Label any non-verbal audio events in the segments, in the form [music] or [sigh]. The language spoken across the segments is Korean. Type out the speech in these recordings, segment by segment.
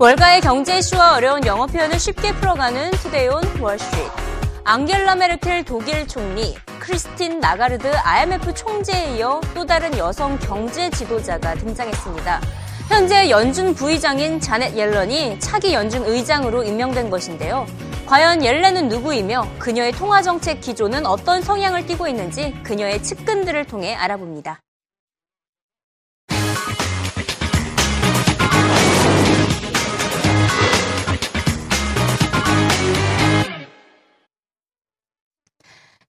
월가의 경제 이슈와 어려운 영어 표현을 쉽게 풀어가는 Today on Wall Street. 앙겔라 메르켈 독일 총리, 크리스틴 라가르드 IMF 총재에 이어 또 다른 여성 경제 지도자가 등장했습니다. 현재 연준 부의장인 자넷 옐런이 차기 연준 의장으로 임명된 것인데요. 과연 옐런은 누구이며 그녀의 통화정책 기조는 어떤 성향을 띠고 있는지 그녀의 측근들을 통해 알아봅니다.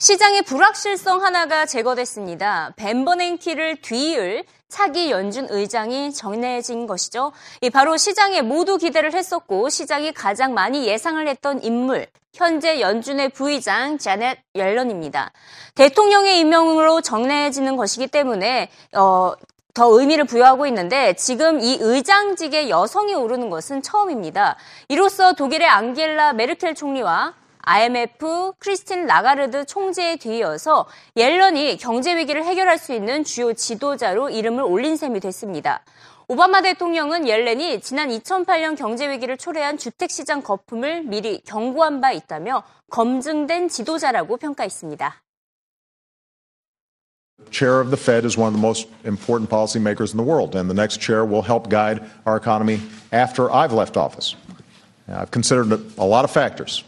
시장의 불확실성 하나가 제거됐습니다. 벤버냉키를 뒤을 차기 연준 의장이 정해진 것이죠. 바로 시장에 모두 기대를 했었고 시장이 가장 많이 예상을 했던 인물, 현재 연준의 부의장 자넷 옐런입니다. 대통령의 임명으로 정해지는 것이기 때문에 어, 더 의미를 부여하고 있는데 지금 이 의장직에 여성이 오르는 것은 처음입니다. 이로써 독일의 앙겔라 메르켈 총리와 IMF 크리스틴 라가르드 총재에 뒤이어서 옐런이 경제 위기를 해결할 수 있는 주요 지도자로 이름을 올린 셈이 됐습니다. 오바마 대통령은 옐렌이 지난 2008년 경제 위기를 초래한 주택 시장 거품을 미리 경고한 바 있다며 검증된 지도자라고 평가했습니다. chair of the Fed is one of the most important policymakers in the world, and the next chair will help guide our economy after I've left office. I've considered a lot of factors.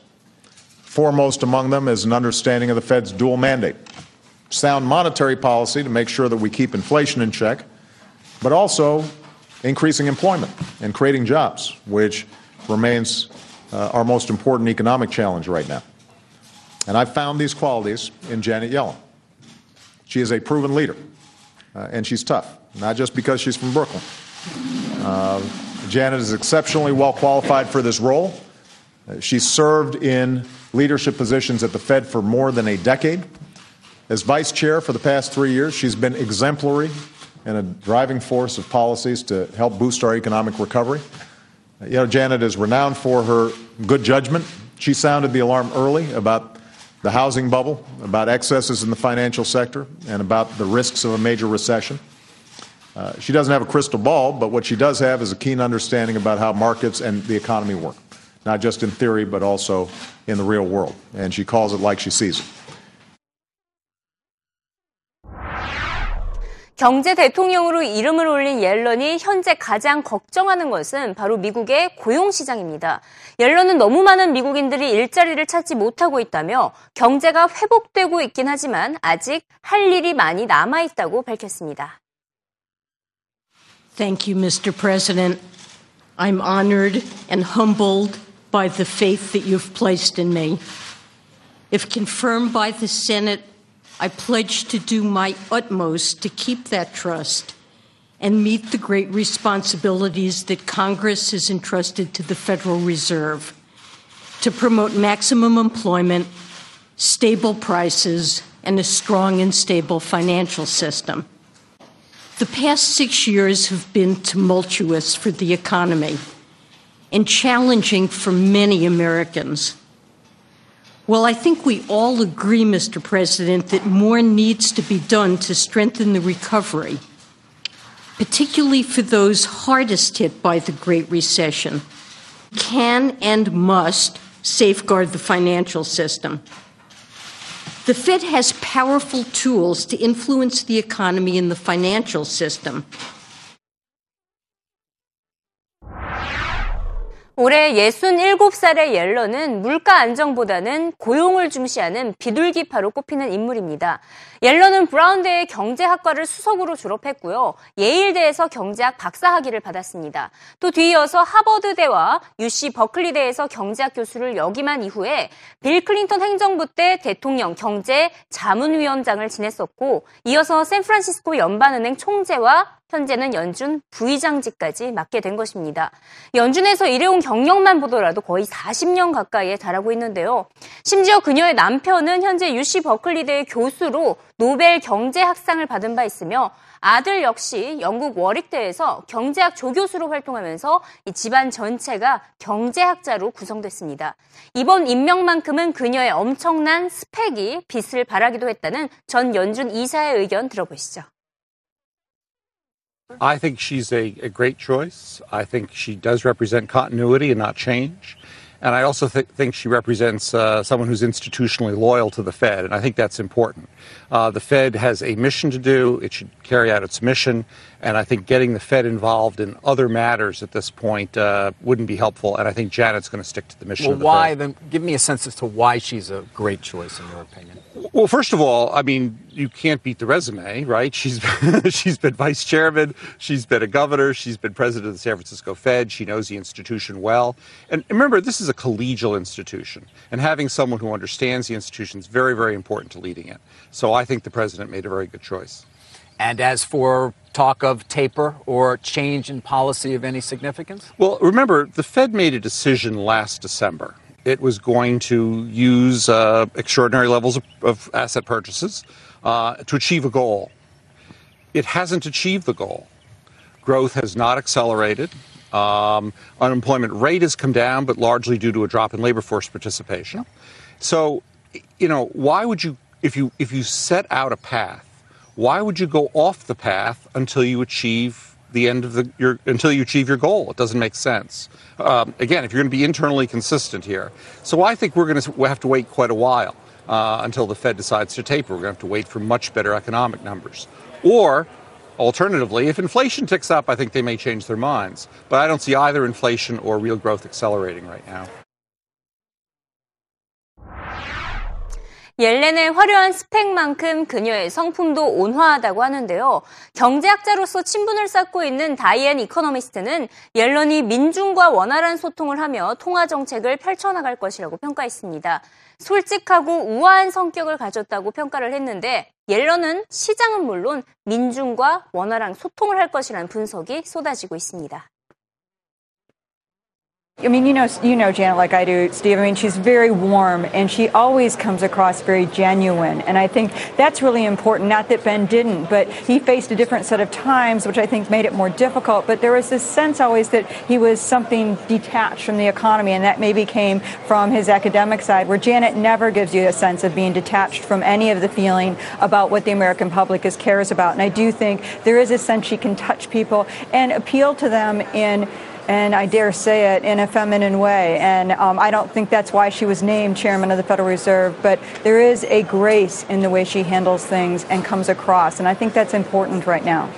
Foremost among them is an understanding of the Fed's dual mandate sound monetary policy to make sure that we keep inflation in check, but also increasing employment and creating jobs, which remains uh, our most important economic challenge right now. And I've found these qualities in Janet Yellen. She is a proven leader, uh, and she's tough, not just because she's from Brooklyn. Uh, Janet is exceptionally well qualified for this role. Uh, she served in leadership positions at the Fed for more than a decade. As vice chair for the past three years, she's been exemplary and a driving force of policies to help boost our economic recovery. You know, Janet is renowned for her good judgment. She sounded the alarm early about the housing bubble, about excesses in the financial sector, and about the risks of a major recession. Uh, she doesn't have a crystal ball, but what she does have is a keen understanding about how markets and the economy work, not just in theory, but also in the real world. And she calls it like she sees it. 경제 대통령으로 이름을 올린 옐런이 현재 가장 걱정하는 것은 바로 미국의 고용 시장입니다. 옐런은 너무 많은 미국인들이 일자리를 찾지 못하고 있다며 경제가 회복되고 있긴 하지만 아직 할 일이 많이 남아 있다고 밝혔습니다. Thank you, Mr. President. I'm honored and humbled by the faith that you've placed in me. If confirmed by the Senate, I pledge to do my utmost to keep that trust and meet the great responsibilities that Congress has entrusted to the Federal Reserve to promote maximum employment, stable prices, and a strong and stable financial system. The past six years have been tumultuous for the economy and challenging for many Americans. Well, I think we all agree, Mr. President, that more needs to be done to strengthen the recovery, particularly for those hardest hit by the Great Recession. Can and must safeguard the financial system. The Fed has powerful tools to influence the economy and the financial system. 올해 67살의 옐런은 물가 안정보다는 고용을 중시하는 비둘기파로 꼽히는 인물입니다. 옐런은 브라운대의 경제학과를 수석으로 졸업했고요. 예일대에서 경제학 박사학위를 받았습니다. 또 뒤이어서 하버드대와 UC 버클리대에서 경제학 교수를 역임한 이후에 빌 클린턴 행정부 때 대통령 경제 자문위원장을 지냈었고 이어서 샌프란시스코 연방은행 총재와 현재는 연준 부의장직까지 맡게 된 것입니다. 연준에서 일해온 경력만 보더라도 거의 40년 가까이에 달하고 있는데요. 심지어 그녀의 남편은 현재 UC 버클리대의 교수로 노벨 경제학상을 받은 바 있으며 아들 역시 영국 워릭대에서 경제학 조교수로 활동하면서 이 집안 전체가 경제학자로 구성됐습니다. 이번 임명만큼은 그녀의 엄청난 스펙이 빛을 발하기도 했다는 전 연준 이사의 의견 들어보시죠. I think she's a, a great choice. I think she does represent continuity and not change. And I also th- think she represents uh, someone who's institutionally loyal to the Fed, and I think that's important. Uh, the Fed has a mission to do, it should carry out its mission, and I think getting the Fed involved in other matters at this point uh, wouldn't be helpful, and I think Janet's going to stick to the mission well, of the why, Fed. then, give me a sense as to why she's a great choice, in your opinion. Well, first of all, I mean, you can't beat the resume, right? She's [laughs] she's been vice chairman, she's been a governor, she's been president of the San Francisco Fed. She knows the institution well, and remember, this is a collegial institution, and having someone who understands the institution is very, very important to leading it. So I think the president made a very good choice. And as for talk of taper or change in policy of any significance? Well, remember, the Fed made a decision last December. It was going to use uh, extraordinary levels of, of asset purchases uh, to achieve a goal. It hasn't achieved the goal. Growth has not accelerated. Um, unemployment rate has come down, but largely due to a drop in labor force participation. So, you know, why would you, if you if you set out a path, why would you go off the path until you achieve the end of the your until you achieve your goal? It doesn't make sense. Um, again, if you're going to be internally consistent here, so I think we're going to have to wait quite a while uh, until the Fed decides to taper. We're going to have to wait for much better economic numbers, or Alternatively, if inflation ticks up, I think they may change their minds. But I don't see either inflation or real growth accelerating right now. 옐런의 화려한 스펙만큼 그녀의 성품도 온화하다고 하는데요. 경제학자로서 친분을 쌓고 있는 다이앤 이코노미스트는 옐런이 민중과 원활한 소통을 하며 통화 정책을 펼쳐나갈 것이라고 평가했습니다. 솔직하고 우아한 성격을 가졌다고 평가를 했는데 옐런은 시장은 물론 민중과 원활한 소통을 할 것이라는 분석이 쏟아지고 있습니다. I mean, you know, you know Janet like I do, Steve. I mean, she's very warm and she always comes across very genuine. And I think that's really important. Not that Ben didn't, but he faced a different set of times, which I think made it more difficult. But there was this sense always that he was something detached from the economy, and that maybe came from his academic side, where Janet never gives you a sense of being detached from any of the feeling about what the American public is cares about. And I do think there is a sense she can touch people and appeal to them in and I dare say it in a feminine way. And um, I don't think that's why she was named chairman of the Federal Reserve, but there is a grace in the way she handles things and comes across. And I think that's important right now.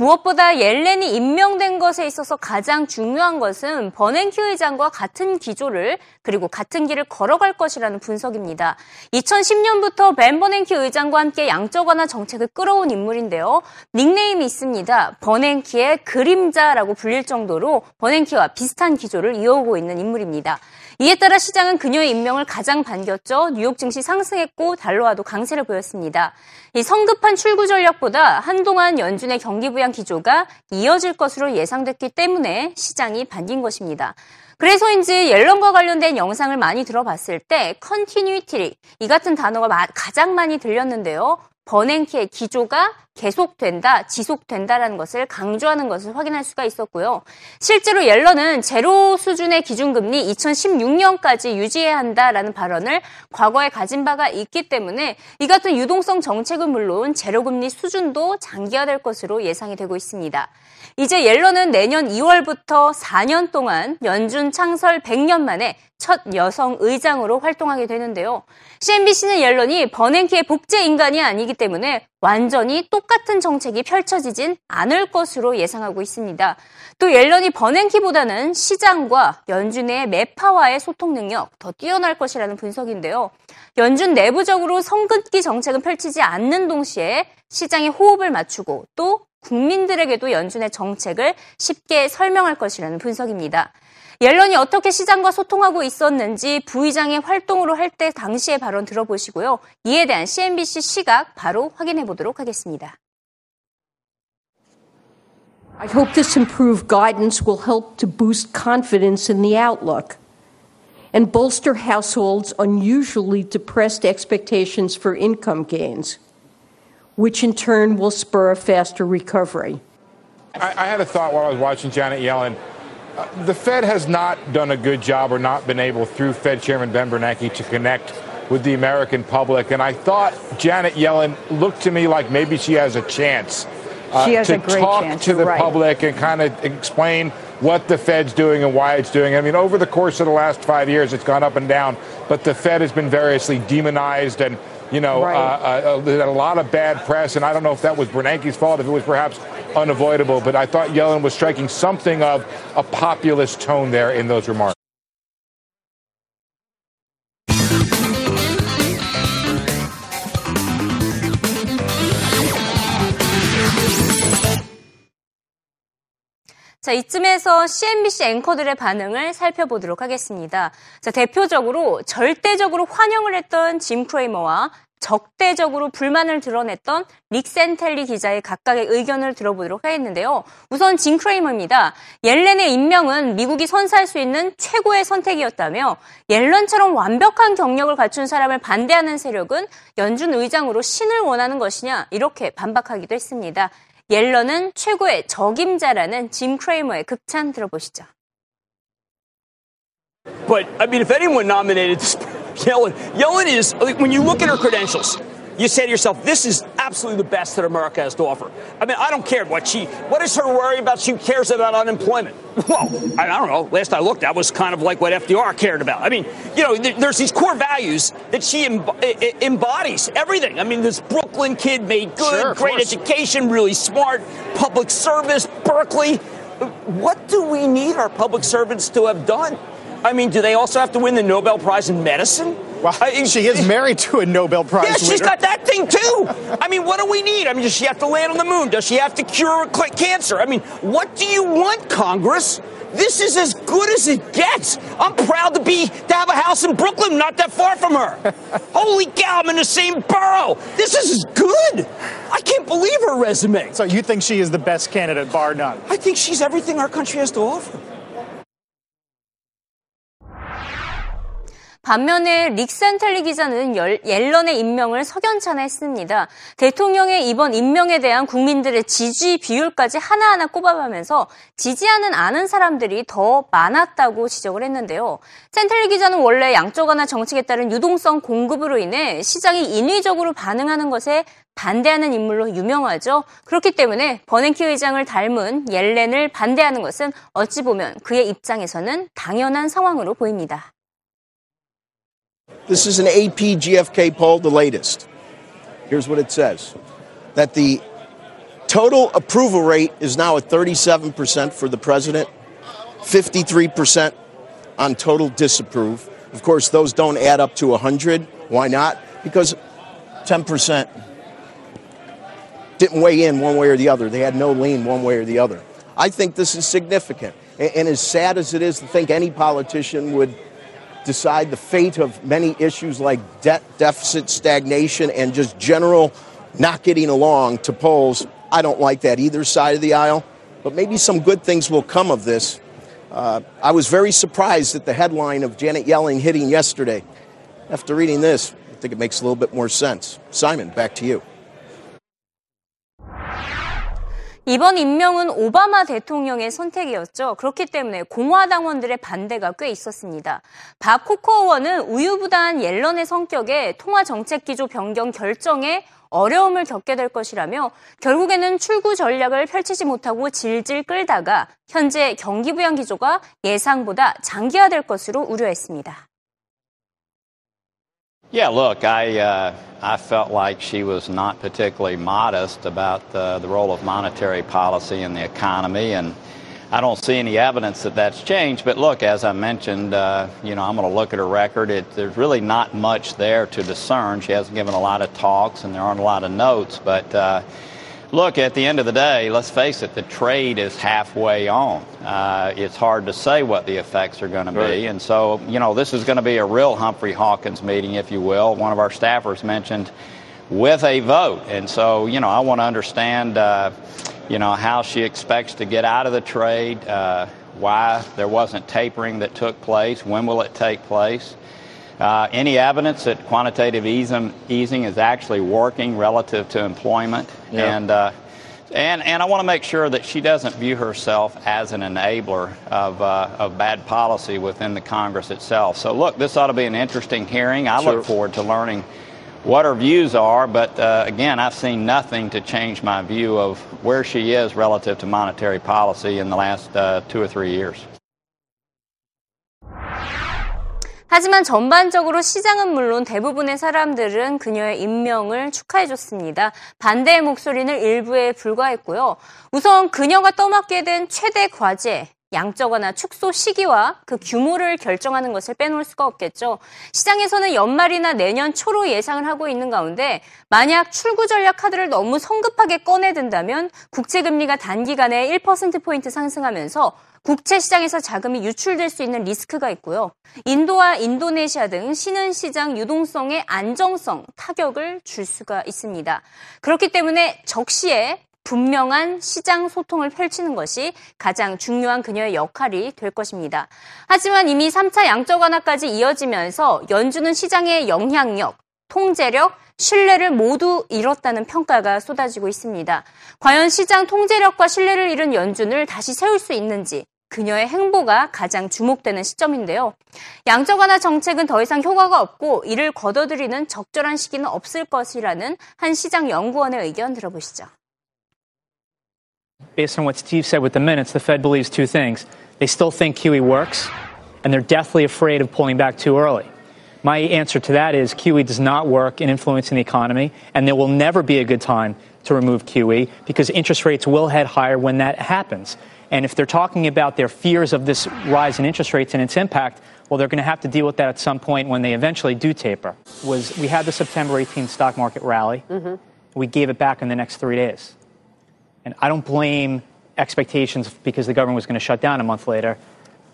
무엇보다 옐렌이 임명된 것에 있어서 가장 중요한 것은 버냉키 의장과 같은 기조를 그리고 같은 길을 걸어갈 것이라는 분석입니다. 2010년부터 벤 버냉키 의장과 함께 양적 완화 정책을 끌어온 인물인데요. 닉네임이 있습니다. 버냉키의 그림자라고 불릴 정도로 버냉키와 비슷한 기조를 이어오고 있는 인물입니다. 이에 따라 시장은 그녀의 임명을 가장 반겼죠. 뉴욕 증시 상승했고 달러화도 강세를 보였습니다. 이 성급한 출구 전략보다 한동안 연준의 경기 부양 기조가 이어질 것으로 예상됐기 때문에 시장이 반긴 것입니다. 그래서인지 옐런과 관련된 영상을 많이 들어봤을 때 컨티뉴이티 이 같은 단어가 가장 많이 들렸는데요. 버냉키의 기조가 계속된다, 지속된다라는 것을 강조하는 것을 확인할 수가 있었고요. 실제로 옐런은 제로 수준의 기준금리 2016년까지 유지해야 한다라는 발언을 과거에 가진 바가 있기 때문에 이 같은 유동성 정책은 물론 제로금리 수준도 장기화될 것으로 예상이 되고 있습니다. 이제 옐런은 내년 2월부터 4년 동안 연준 창설 100년 만에 첫 여성 의장으로 활동하게 되는데요. CNBC는 옐런이 버냉키의 복제 인간이 아니기 때문에 완전히 똑같은 정책이 펼쳐지진 않을 것으로 예상하고 있습니다. 또 옐런이 버냉키보다는 시장과 연준의 매파와의 소통 능력 더 뛰어날 것이라는 분석인데요. 연준 내부적으로 성급기 정책은 펼치지 않는 동시에 시장의 호흡을 맞추고 또 국민들에게도 연준의 정책을 쉽게 설명할 것이라는 분석입니다. 옐런이 어떻게 시장과 소통하고 있었는지 부의장의 활동으로 할 때 당시의 발언 들어보시고요. 이에 대한 CNBC 시각 바로 확인해 보도록 하겠습니다. I hope this improved guidance will help to boost confidence in the outlook and bolster households' unusually depressed expectations for income gains, which in turn will spur a faster recovery. I, I had a thought while I was watching Janet Yellen. Uh, the Fed has not done a good job or not been able, through Fed Chairman Ben Bernanke, to connect with the American public. And I thought Janet Yellen looked to me like maybe she has a chance. Uh, she has to a great talk chance. to the right. public and kind of explain what the Fed's doing and why it's doing. I mean, over the course of the last five years, it's gone up and down, but the Fed has been variously demonized and you know, right. uh, uh, a lot of bad press, and I don't know if that was Bernanke's fault, if it was perhaps unavoidable, but I thought Yellen was striking something of a populist tone there in those remarks. 자, 이쯤에서 CNBC 앵커들의 반응을 살펴보도록 하겠습니다. 자, 대표적으로 절대적으로 환영을 했던 짐 크레이머와 적대적으로 불만을 드러냈던 릭센텔리 기자의 각각의 의견을 들어보도록 하겠는데요. 우선 짐 크레이머입니다. 옐렌의 임명은 미국이 선사할 수 있는 최고의 선택이었다며 옐런처럼 완벽한 경력을 갖춘 사람을 반대하는 세력은 연준 의장으로 신을 원하는 것이냐 이렇게 반박하기도 했습니다. 옐런은 최고의 적임자라는 짐 크레이머의 극찬 들어보시죠. But I mean, if anyone nominated Yellen, Yellen is when you look at her credentials. You say to yourself, "This is absolutely the best that America has to offer." I mean, I don't care what she, what is her worry about? She cares about unemployment. [laughs] Well, I don't know. Last I looked, that was kind of like what FDR cared about. I mean, you know, there's these core values that she embodies. Everything. I mean, this Brooklyn kid made good, sure, great course. education, really smart, public service, Berkeley. What do we need our public servants to have done? I mean, do they also have to win the Nobel Prize in medicine? Well, I, she is married to a Nobel Prize Yeah, she's winner. got that thing too. I mean, what do we need? I mean, does she have to land on the moon? Does she have to cure cancer? I mean, what do you want, Congress? This is as good as it gets. I'm proud to be to have a house in Brooklyn, not that far from her. [laughs] Holy cow, I'm in the same borough. This is good. I can't believe her resume. So you think she is the best candidate, bar none? I think she's everything our country has to offer. 반면에 릭센텔리 기자는 옐런의 임명을 석연찮아 했습니다. 대통령의 이번 임명에 대한 국민들의 지지 비율까지 하나하나 꼽아가면서 지지하는 아는 사람들이 더 많았다고 지적을 했는데요. 센텔리 기자는 원래 양적 완화 정책에 따른 유동성 공급으로 인해 시장이 인위적으로 반응하는 것에 반대하는 인물로 유명하죠. 그렇기 때문에 버냉키 의장을 닮은 옐렌을 반대하는 것은 어찌 보면 그의 입장에서는 당연한 상황으로 보입니다. This is an AP GFK poll, the latest. Here's what it says that the total approval rate is now at 37% for the president, 53% on total disapprove. Of course, those don't add up to 100. Why not? Because 10% didn't weigh in one way or the other. They had no lean one way or the other. I think this is significant. And as sad as it is to think any politician would decide the fate of many issues like debt, deficit, stagnation, and just general not getting along to polls. I don't like that either side of the aisle, but maybe some good things will come of this. Uh, I was very surprised at the headline of Janet Yellen hitting yesterday. After reading this, I think it makes a little bit more sense. Simon, back to you. 이번 임명은 오바마 대통령의 선택이었죠. 그렇기 때문에 공화당원들의 반대가 꽤 있었습니다. 박 코커 의원은 우유부단한 옐런의 성격에 통화 정책 기조 변경 결정에 어려움을 겪게 될 것이라며 결국에는 출구 전략을 펼치지 못하고 질질 끌다가 현재 경기 부양 기조가 예상보다 장기화될 것으로 우려했습니다. Yeah, look, I uh, I felt like she was not particularly modest about the, the role of monetary policy in the economy, and I don't see any evidence that that's changed. But look, as I mentioned, uh, you know, I'm going to look at her record. It, there's really not much there to discern. She hasn't given a lot of talks, and there aren't a lot of notes, but. Uh, Look, at the end of the day, let's face it, the trade is halfway on. Uh, it's hard to say what the effects are going to be. And so, you know, this is going to be a real Humphrey Hawkins meeting, if you will. One of our staffers mentioned with a vote. And so, you know, I want to understand, uh, you know, how she expects to get out of the trade, uh, why there wasn't tapering that took place, when will it take place. Uh, any evidence that quantitative easing, easing, is actually working relative to employment. Yeah. And uh, And, and I want to make sure that she doesn't view herself as an enabler of, uh, of bad policy within the Congress itself. So, look, this ought to be an interesting hearing. I sure. look forward to learning what her views are, but uh, again, I've seen nothing to change my view of where she is relative to monetary policy in the last uh, two or three years. 하지만 전반적으로 시장은 물론 대부분의 사람들은 그녀의 임명을 축하해줬습니다. 반대의 목소리는 일부에 불과했고요. 우선 그녀가 떠맡게 된 최대 과제, 양적 완화 축소 시기와 그 규모를 결정하는 것을 빼놓을 수가 없겠죠. 시장에서는 연말이나 내년 초로 예상을 하고 있는 가운데 만약 출구 전략 카드를 너무 성급하게 꺼내든다면 국채 금리가 단기간에 1%포인트 상승하면서 국채 시장에서 자금이 유출될 수 있는 리스크가 있고요. 인도와 인도네시아 등 신흥 시장 유동성의 안정성 타격을 줄 수가 있습니다. 그렇기 때문에 적시에 분명한 시장 소통을 펼치는 것이 가장 중요한 그녀의 역할이 될 것입니다. 하지만 이미 3차 양적 완화까지 이어지면서 연준은 시장의 영향력, 통제력, 신뢰를 모두 잃었다는 평가가 쏟아지고 있습니다. 과연 시장 통제력과 신뢰를 잃은 연준을 다시 세울 수 있는지 그녀의 행보가 가장 주목되는 시점인데요. 양적 완화 정책은 더 이상 효과가 없고 이를 걷어들이는 적절한 시기는 없을 것이라는 한 시장 연구원의 의견 들어보시죠. Based on what Steve said with the minutes, the Fed believes two things. They still think QE works, and they're deathly afraid of pulling back too early. My answer to that is QE does not work in influencing the economy, and there will never be a good time to remove QE because interest rates will head higher when that happens. And if they're talking about their fears of this rise in interest rates and its impact, well, they're going to have to deal with that at some point when they eventually do taper. Was we had the September 18th stock market rally. Mm-hmm. We gave it back in the next three days. And I don't blame expectations because the government was going to shut down a month later.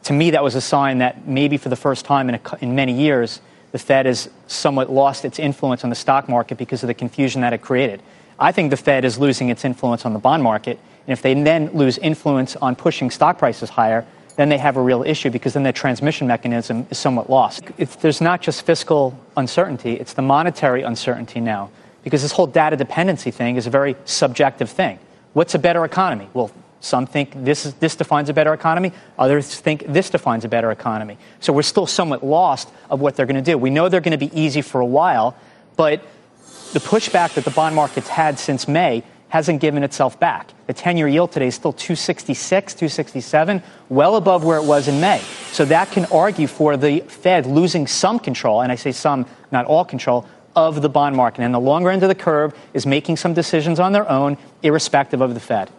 To me, that was a sign that maybe for the first time in, a, in many years, the Fed has somewhat lost its influence on the stock market because of the confusion that it created. I think the Fed is losing its influence on the bond market. And if they then lose influence on pushing stock prices higher, then they have a real issue because then the transmission mechanism is somewhat lost. If there's not just fiscal uncertainty, it's the monetary uncertainty now. Because this whole data dependency thing is a very subjective thing. What's a better economy? Well, some think this, is, this defines a better economy. Others think this defines a better economy. So we're still somewhat lost of what they're going to do. We know they're going to be easy for a while, but the pushback that the bond market's had since May hasn't given itself back. The 10 year yield today is still 266, 267, well above where it was in May. So that can argue for the Fed losing some control, and I say some, not all control, of the bond market. And the longer end of the curve is making some decisions on their own, irrespective of the Fed.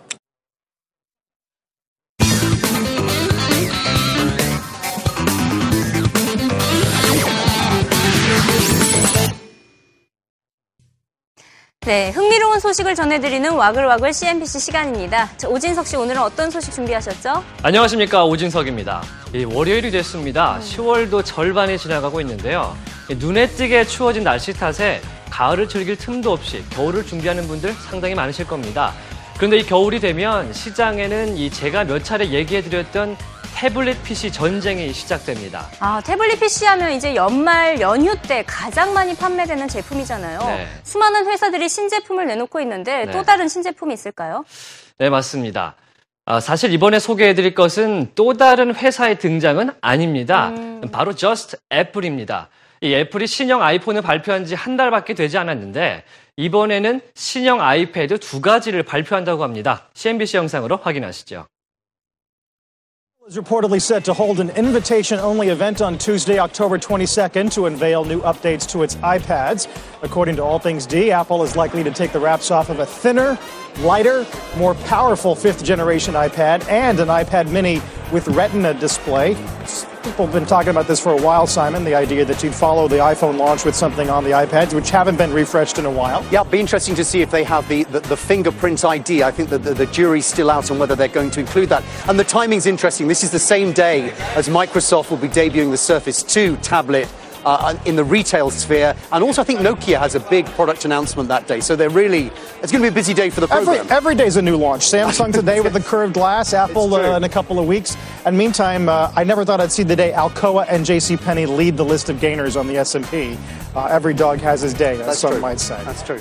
네, 흥미로운 소식을 전해드리는 와글와글 CNBC 시간입니다. 자, 오진석 씨 오늘은 어떤 소식 준비하셨죠? 안녕하십니까 오진석입니다. 월요일이 됐습니다. 10월도 절반이 지나가고 있는데요. 눈에 띄게 추워진 날씨 탓에 가을을 즐길 틈도 없이 겨울을 준비하는 분들 상당히 많으실 겁니다. 그런데 이 겨울이 되면 시장에는 이 제가 몇 차례 얘기해드렸던 태블릿 PC 전쟁이 시작됩니다. 아, 태블릿 PC 하면 이제 연말 연휴 때 가장 많이 판매되는 제품이잖아요. 네. 수많은 회사들이 신제품을 내놓고 있는데 네. 또 다른 신제품이 있을까요? 네, 맞습니다. 아, 사실 이번에 소개해드릴 것은 또 다른 회사의 등장은 아닙니다. 음... 바로 Just 애플입니다. 이 애플이 신형 아이폰을 발표한 지 한 달밖에 되지 않았는데 이번에는 신형 아이패드 두 가지를 발표한다고 합니다. CNBC 영상으로 확인하시죠. Is reportedly set to hold an invitation only event on Tuesday, October 22nd to unveil new updates to its iPads. According to All Things D, Apple is likely to take the wraps off of a thinner, lighter, more powerful fifth generation iPad and an iPad mini with Retina display. People have been talking about this for a while, Simon, the idea that you'd follow the iPhone launch with something on the iPads, which haven't been refreshed in a while. Yeah, it'll be interesting to see if they have the, the, the fingerprint ID. I think that the, the jury's still out on whether they're going to include that. And the timing's interesting. This is the same day as Microsoft will be debuting the Surface 2 tablet uh, in the retail sphere. And also, I think Nokia has a big product announcement that day. So they're really, it's going to be a busy day for the program. Every, every day's a new launch. [laughs] Samsung today with the curved glass, Apple uh, in a couple of weeks. And meantime, uh, I never thought I'd see the day Alcoa and JCPenney lead the list of gainers on the S&P. Uh, every dog has his day, as That's some true. might say. That's true.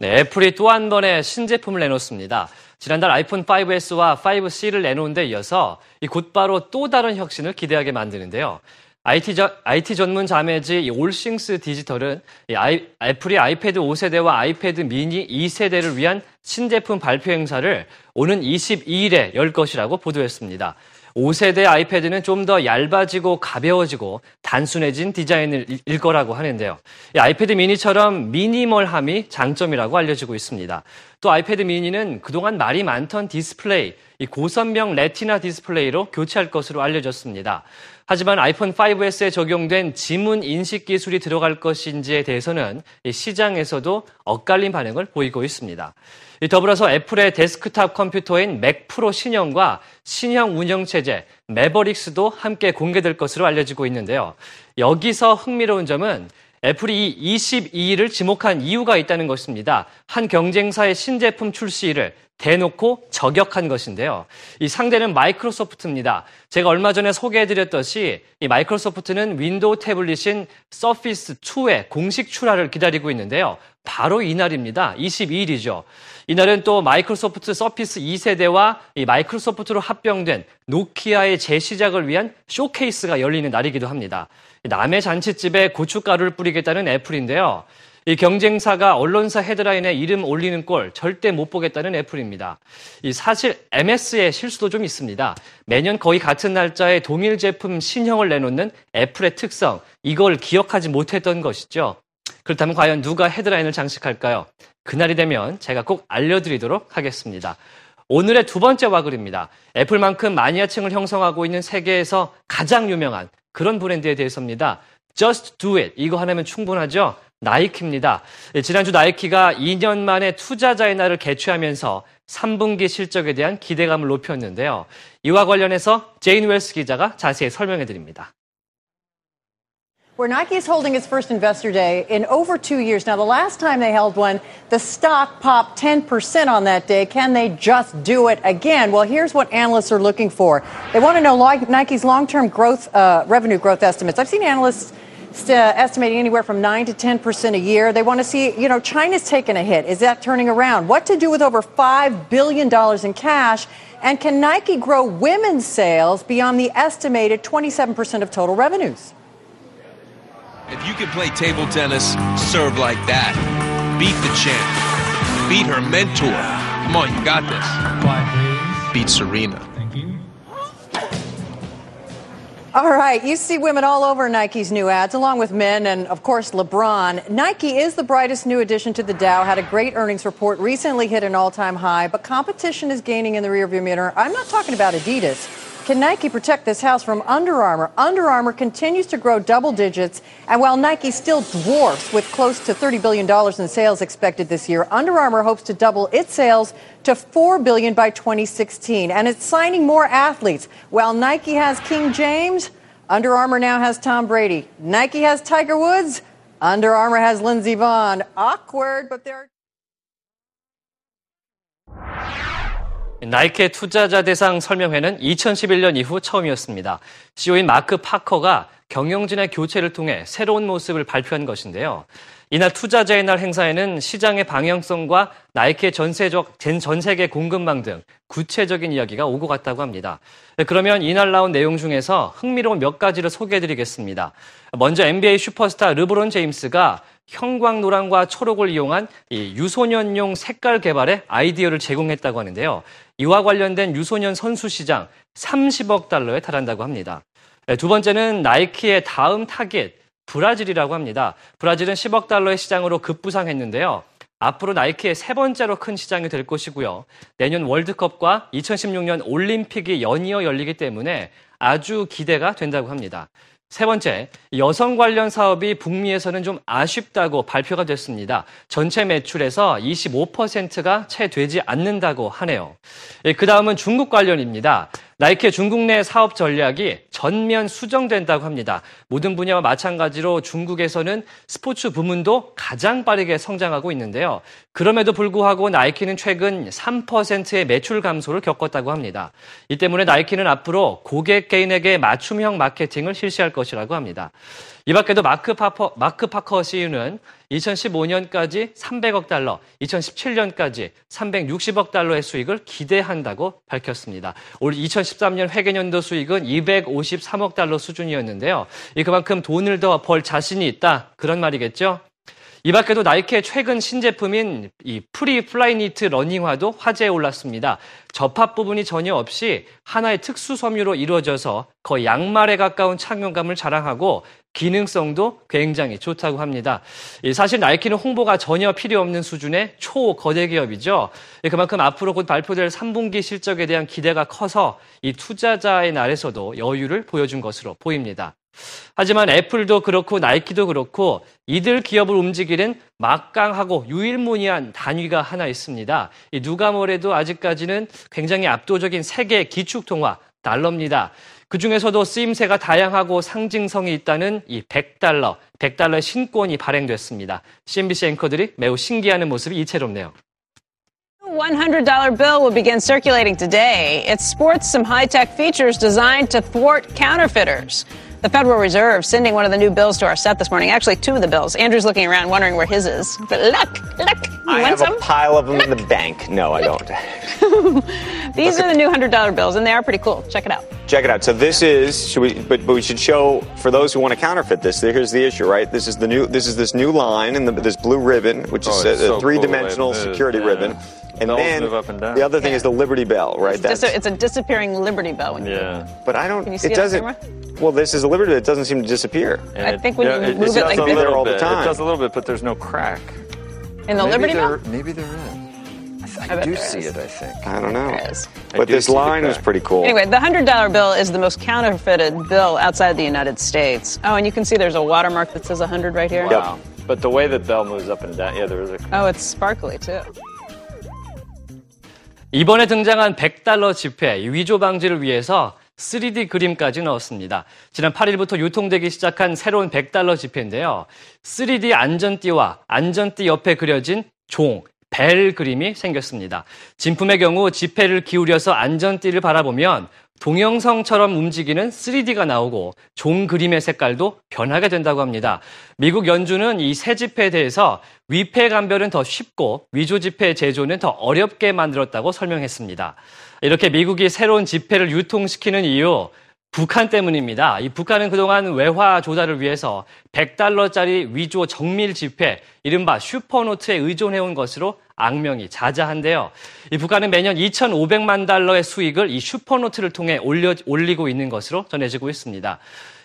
네, 애플이 또 한 번의 신제품을 내놓습니다. 지난달 아이폰 5S와 5C를 내놓은 데 이어서 곧바로 또 다른 혁신을 기대하게 만드는데요. IT, 저, IT 전문 자매지 올싱스 디지털은 아이, 애플이 아이패드 5세대와 아이패드 미니 2세대를 위한 신제품 발표 행사를 오는 22일에 열 것이라고 보도했습니다. 5세대 아이패드는 좀 더 얇아지고 가벼워지고 단순해진 디자인일 거라고 하는데요. 아이패드 미니처럼 minimal함이 장점이라고 알려지고 있습니다. 또 아이패드 미니는 그동안 말이 많던 디스플레이, 고선명 레티나 디스플레이로 교체할 것으로 알려졌습니다. 하지만 아이폰 5S에 적용된 지문 인식 기술이 들어갈 것인지에 대해서는 시장에서도 엇갈린 반응을 보이고 있습니다. 더불어서 애플의 데스크탑 컴퓨터인 맥 프로 신형과 신형 운영체제 매버릭스도 함께 공개될 것으로 알려지고 있는데요. 여기서 흥미로운 점은 애플이 이 22일을 지목한 이유가 있다는 것입니다. 한 경쟁사의 신제품 출시일을 대놓고 저격한 것인데요. 이 상대는 마이크로소프트입니다. 제가 얼마 전에 소개해드렸듯이 이 마이크로소프트는 윈도우 태블릿인 서피스 2의 공식 출하를 기다리고 있는데요. 바로 이날입니다. 22일이죠. 이날은 또 마이크로소프트 서피스 2세대와 이 마이크로소프트로 합병된 노키아의 재시작을 위한 쇼케이스가 열리는 날이기도 합니다. 남의 잔치집에 고춧가루를 뿌리겠다는 애플인데요. 이 경쟁사가 언론사 헤드라인에 이름 올리는 꼴 절대 못 보겠다는 애플입니다. 이 사실 MS의 실수도 좀 있습니다. 매년 거의 같은 날짜에 동일 제품 신형을 내놓는 애플의 특성, 이걸 기억하지 못했던 것이죠. 그렇다면 과연 누가 헤드라인을 장식할까요? 그날이 되면 제가 꼭 알려드리도록 하겠습니다. 오늘의 두 번째 와글입니다. 애플만큼 마니아층을 형성하고 있는 세계에서 가장 유명한 그런 브랜드에 대해서입니다. Just do it. 이거 하나면 충분하죠? 나이키입니다. 예, 지난주 나이키가 2년 만에 투자자의 날을 개최하면서 3분기 실적에 대한 기대감을 높였는데요. 이와 관련해서 제인 웰스 기자가 자세히 설명해 드립니다. Where Nike is holding its first investor day in over two years. Now, the last time they held one, the stock popped 10% on that day. Can they just do it again? Well, here's what analysts are looking for. They want to know Nike's long-term growth, uh, revenue growth estimates. I've seen analysts uh, uh, estimating anywhere from 9 to 10% a year. They want to see, you know, China's taken a hit. Is that turning around? What to do with over $5 billion in cash? And can Nike grow women's sales beyond the estimated 27% of total revenues? If you can play table tennis, serve like that, beat the champ, beat her mentor. Come on, you got this. Beat Serena. All right, you see women all over Nike's new ads, along with men and, of course, LeBron. Nike is the brightest new addition to the Dow, had a great earnings report, recently hit an all time high, but competition is gaining in the rearview mirror. I'm not talking about Adidas. Can Nike protect this house from Under Armour? Under Armour continues to grow double digits, and while Nike still dwarfs with close to $30 billion in sales expected this year, Under Armour hopes to double its sales to 4 billion by 2016, and it's signing more athletes. While Nike has King James, Under Armour now has Tom Brady. Nike has Tiger Woods. Under Armour has Lindsey Vaughn. Awkward, but there 나이키의 투자자 대상 설명회는 2011년 이후 처음이었습니다. CEO인 마크 파커가 경영진의 교체를 통해 새로운 모습을 발표한 것인데요. 이날 투자자의 날 행사에는 시장의 방향성과 나이키의 전세적, 전 세계 공급망 등 구체적인 이야기가 오고 갔다고 합니다. 그러면 이날 나온 내용 중에서 흥미로운 몇 가지를 소개해드리겠습니다. 먼저 NBA 슈퍼스타 르브론 제임스가 형광노랑과 초록을 이용한 유소년용 색깔 개발에 아이디어를 제공했다고 하는데요. 이와 관련된 유소년 선수 시장 30억 달러에 달한다고 합니다. 두 번째는 나이키의 다음 타깃 브라질이라고 합니다. 브라질은 10억 달러의 시장으로 급부상했는데요. 앞으로 나이키의 세 번째로 큰 시장이 될 것이고요. 내년 월드컵과 2016년 올림픽이 연이어 열리기 때문에 아주 기대가 된다고 합니다. 세 번째, 여성 관련 사업이 북미에서는 좀 아쉽다고 발표가 됐습니다. 전체 매출에서 25%가 채 되지 않는다고 하네요. 예, 그 다음은 중국 관련입니다. 나이키의 중국 내 사업 전략이 전면 수정된다고 합니다. 모든 분야와 마찬가지로 중국에서는 스포츠 부문도 가장 빠르게 성장하고 있는데요. 그럼에도 불구하고 나이키는 최근 3%의 매출 감소를 겪었다고 합니다. 이 때문에 나이키는 앞으로 고객 개인에게 맞춤형 마케팅을 실시할 것이라고 합니다. 이 밖에도 마크, 파퍼, 마크 파커 CEO는 2015년까지 300억 달러, 2017년까지 360억 달러의 수익을 기대한다고 밝혔습니다. 올 2013년 회계년도 수익은 253억 달러 수준이었는데요. 이 그만큼 돈을 더 벌 자신이 있다 그런 말이겠죠. 이 밖에도 나이키의 최근 신제품인 이 Free Flyknit 러닝화도 화제에 올랐습니다. 접합 부분이 전혀 없이 하나의 특수 섬유로 이루어져서 거의 양말에 가까운 착용감을 자랑하고 기능성도 굉장히 좋다고 합니다. 사실 나이키는 홍보가 전혀 필요 없는 수준의 초거대 기업이죠. 그만큼 앞으로 곧 발표될 3분기 실적에 대한 기대가 커서 이 투자자의 날에서도 여유를 보여준 것으로 보입니다. 하지만 애플도 그렇고 나이키도 그렇고 이들 기업을 움직이는 막강하고 유일무이한 단위가 하나 있습니다. 누가 뭐래도 아직까지는 굉장히 압도적인 세계 기축통화 달러입니다. 그 중에서도 쓰임새가 다양하고 상징성이 있다는 이 100달러, 100달러의 신권이 발행됐습니다. CNBC 앵커들이 매우 신기해하는 모습이 이채롭네요. $100 bill will begin circulating today. It sports some high-tech features designed to thwart counterfeiters. The Federal Reserve sending one of the new bills to our set this morning. Actually, two of the bills. Andrew's looking around wondering where his is. But look, look. You I want have some? a pile of them in the bank. No, I don't. [laughs] These are the new $100 bills, and they are pretty cool. Check it out. Check it out. So this is should we but, but we should show for those who want to counterfeit this. Here's the issue, right? This is the new this is this new line and this blue ribbon, which Oh, is a, so a three-dimensional cool. Security yeah. ribbon. And Bells then move up and down. the other thing is the Liberty Bell, right? It's, dis- it's a disappearing Liberty Bell. When you Yeah. but I don't. Can you see it it on doesn't. camera? Well, this is a Liberty. Bell. It doesn't seem to disappear. And I think when you it, move it does like this- there little all the bit. time. It does a little bit, but there's no crack. In the maybe Liberty there, Bell? Maybe there is. I, I bet do see is. it. I think. I don't know. There is. But do this line is pretty cool. Anyway, the $100 bill is the most counterfeited bill outside the United States. Oh, and you can see there's a watermark that says 100 right here. Wow. But the way that bell moves up and down, yeah, there is a. Oh, it's sparkly too. 이번에 등장한 100달러 지폐 위조 방지를 위해서 3D 그림까지 넣었습니다. 지난 8일부터 유통되기 시작한 새로운 100달러 지폐인데요. 3D 안전띠와 안전띠 옆에 그려진 종, 벨 그림이 생겼습니다. 진품의 경우 지폐를 기울여서 안전띠를 바라보면 동영상처럼 움직이는 3D가 나오고 종 그림의 색깔도 변하게 된다고 합니다. 미국 연준은 이 새 지폐에 대해서 위패 감별은 더 쉽고 위조 지폐 제조는 더 어렵게 만들었다고 설명했습니다. 이렇게 미국이 새로운 지폐를 유통시키는 이유 북한 때문입니다. 이 북한은 그동안 외화 조달을 위해서 100달러짜리 위조 정밀 지폐, 이른바 슈퍼노트에 의존해온 것으로 악명이 자자한데요. 이 북한은 매년 2,500만 달러의 수익을 이 슈퍼노트를 통해 올려, 올리고 있는 것으로 전해지고 있습니다.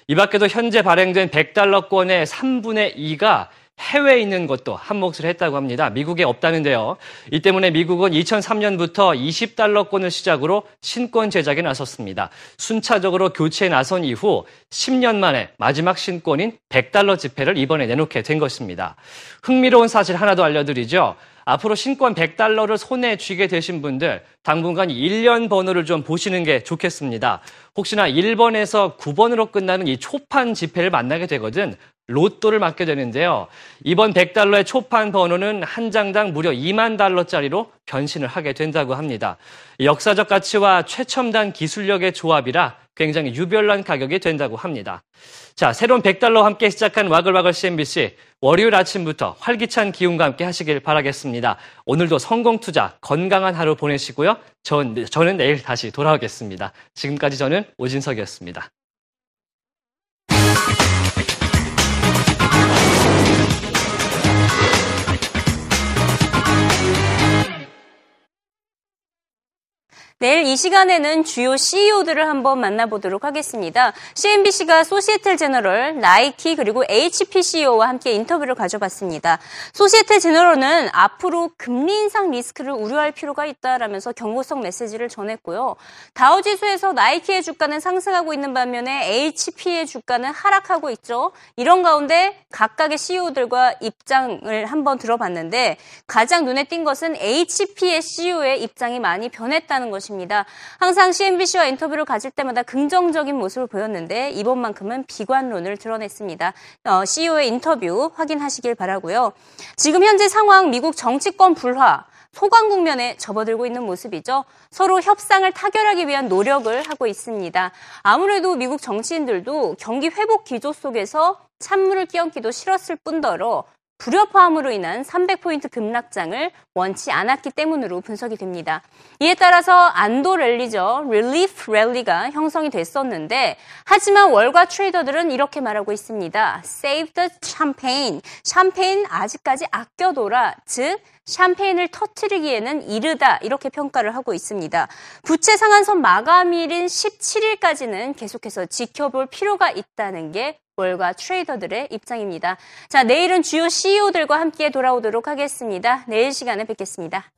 이 밖에도 현재 발행된 100달러권의 3분의 2가 해외에 있는 것도 한 몫을 했다고 합니다. 미국에 없다는데요. 이 때문에 미국은 2003년부터 20달러권을 시작으로 신권 제작에 나섰습니다. 순차적으로 교체에 나선 이후 10년 만에 마지막 신권인 100달러 지폐를 이번에 내놓게 된 것입니다. 흥미로운 사실 하나 더 알려드리죠. 앞으로 신권 100달러를 손에 쥐게 되신 분들 당분간 1년 번호를 좀 보시는 게 좋겠습니다. 혹시나 1번에서 9번으로 끝나는 이 초판 지폐를 만나게 되거든 로또를 맞게 되는데요. 이번 100달러의 초판 번호는 한 장당 무려 2만 달러짜리로 변신을 하게 된다고 합니다. 역사적 가치와 최첨단 기술력의 조합이라 굉장히 유별난 가격이 된다고 합니다. 자, 새로운 100달러와 함께 시작한 와글와글 CNBC. 월요일 아침부터 활기찬 기운과 함께 하시길 바라겠습니다. 오늘도 성공 투자, 건강한 하루 보내시고요. 전, 저는 내일 다시 돌아오겠습니다. 지금까지 저는 오진석이었습니다. 내일 이 시간에는 주요 CEO들을 한번 만나보도록 하겠습니다. CNBC가 소시에텔 제너럴, 나이키 그리고 HP CEO와 함께 인터뷰를 가져봤습니다. 소시에텔 제너럴은 앞으로 금리 인상 리스크를 우려할 필요가 있다라면서 경고성 메시지를 전했고요. 다우지수에서 나이키의 주가는 상승하고 있는 반면에 HP의 주가는 하락하고 있죠. 이런 가운데 각각의 CEO들과 입장을 한번 들어봤는데 가장 눈에 띈 것은 HP의 CEO의 입장이 많이 변했다는 것 입니다. 항상 CNBC와 인터뷰를 가질 때마다 긍정적인 모습을 보였는데 이번만큼은 비관론을 드러냈습니다. 어, CEO의 인터뷰 확인하시길 바라고요. 지금 현재 상황 미국 정치권 불화 소강 국면에 접어들고 있는 모습이죠. 서로 협상을 타결하기 위한 노력을 하고 있습니다. 아무래도 미국 정치인들도 경기 회복 기조 속에서 찬물을 끼얹기도 싫었을 뿐더러 불협화음으로 인한 300포인트 급락장을 원치 않았기 때문으로 분석이 됩니다. 이에 따라서 안도 랠리죠. relief rally가 형성이 됐었는데 하지만 월가 트레이더들은 이렇게 말하고 있습니다. Save the champagne. 샴페인 아직까지 아껴둬라. 즉 샴페인을 터트리기에는 이르다 이렇게 평가를 하고 있습니다. 부채 상한선 마감일인 17일까지는 계속해서 지켜볼 필요가 있다는 게 월가 트레이더들의 입장입니다. 자, 내일은 주요 CEO들과 함께 돌아오도록 하겠습니다. 내일 시간에 뵙겠습니다.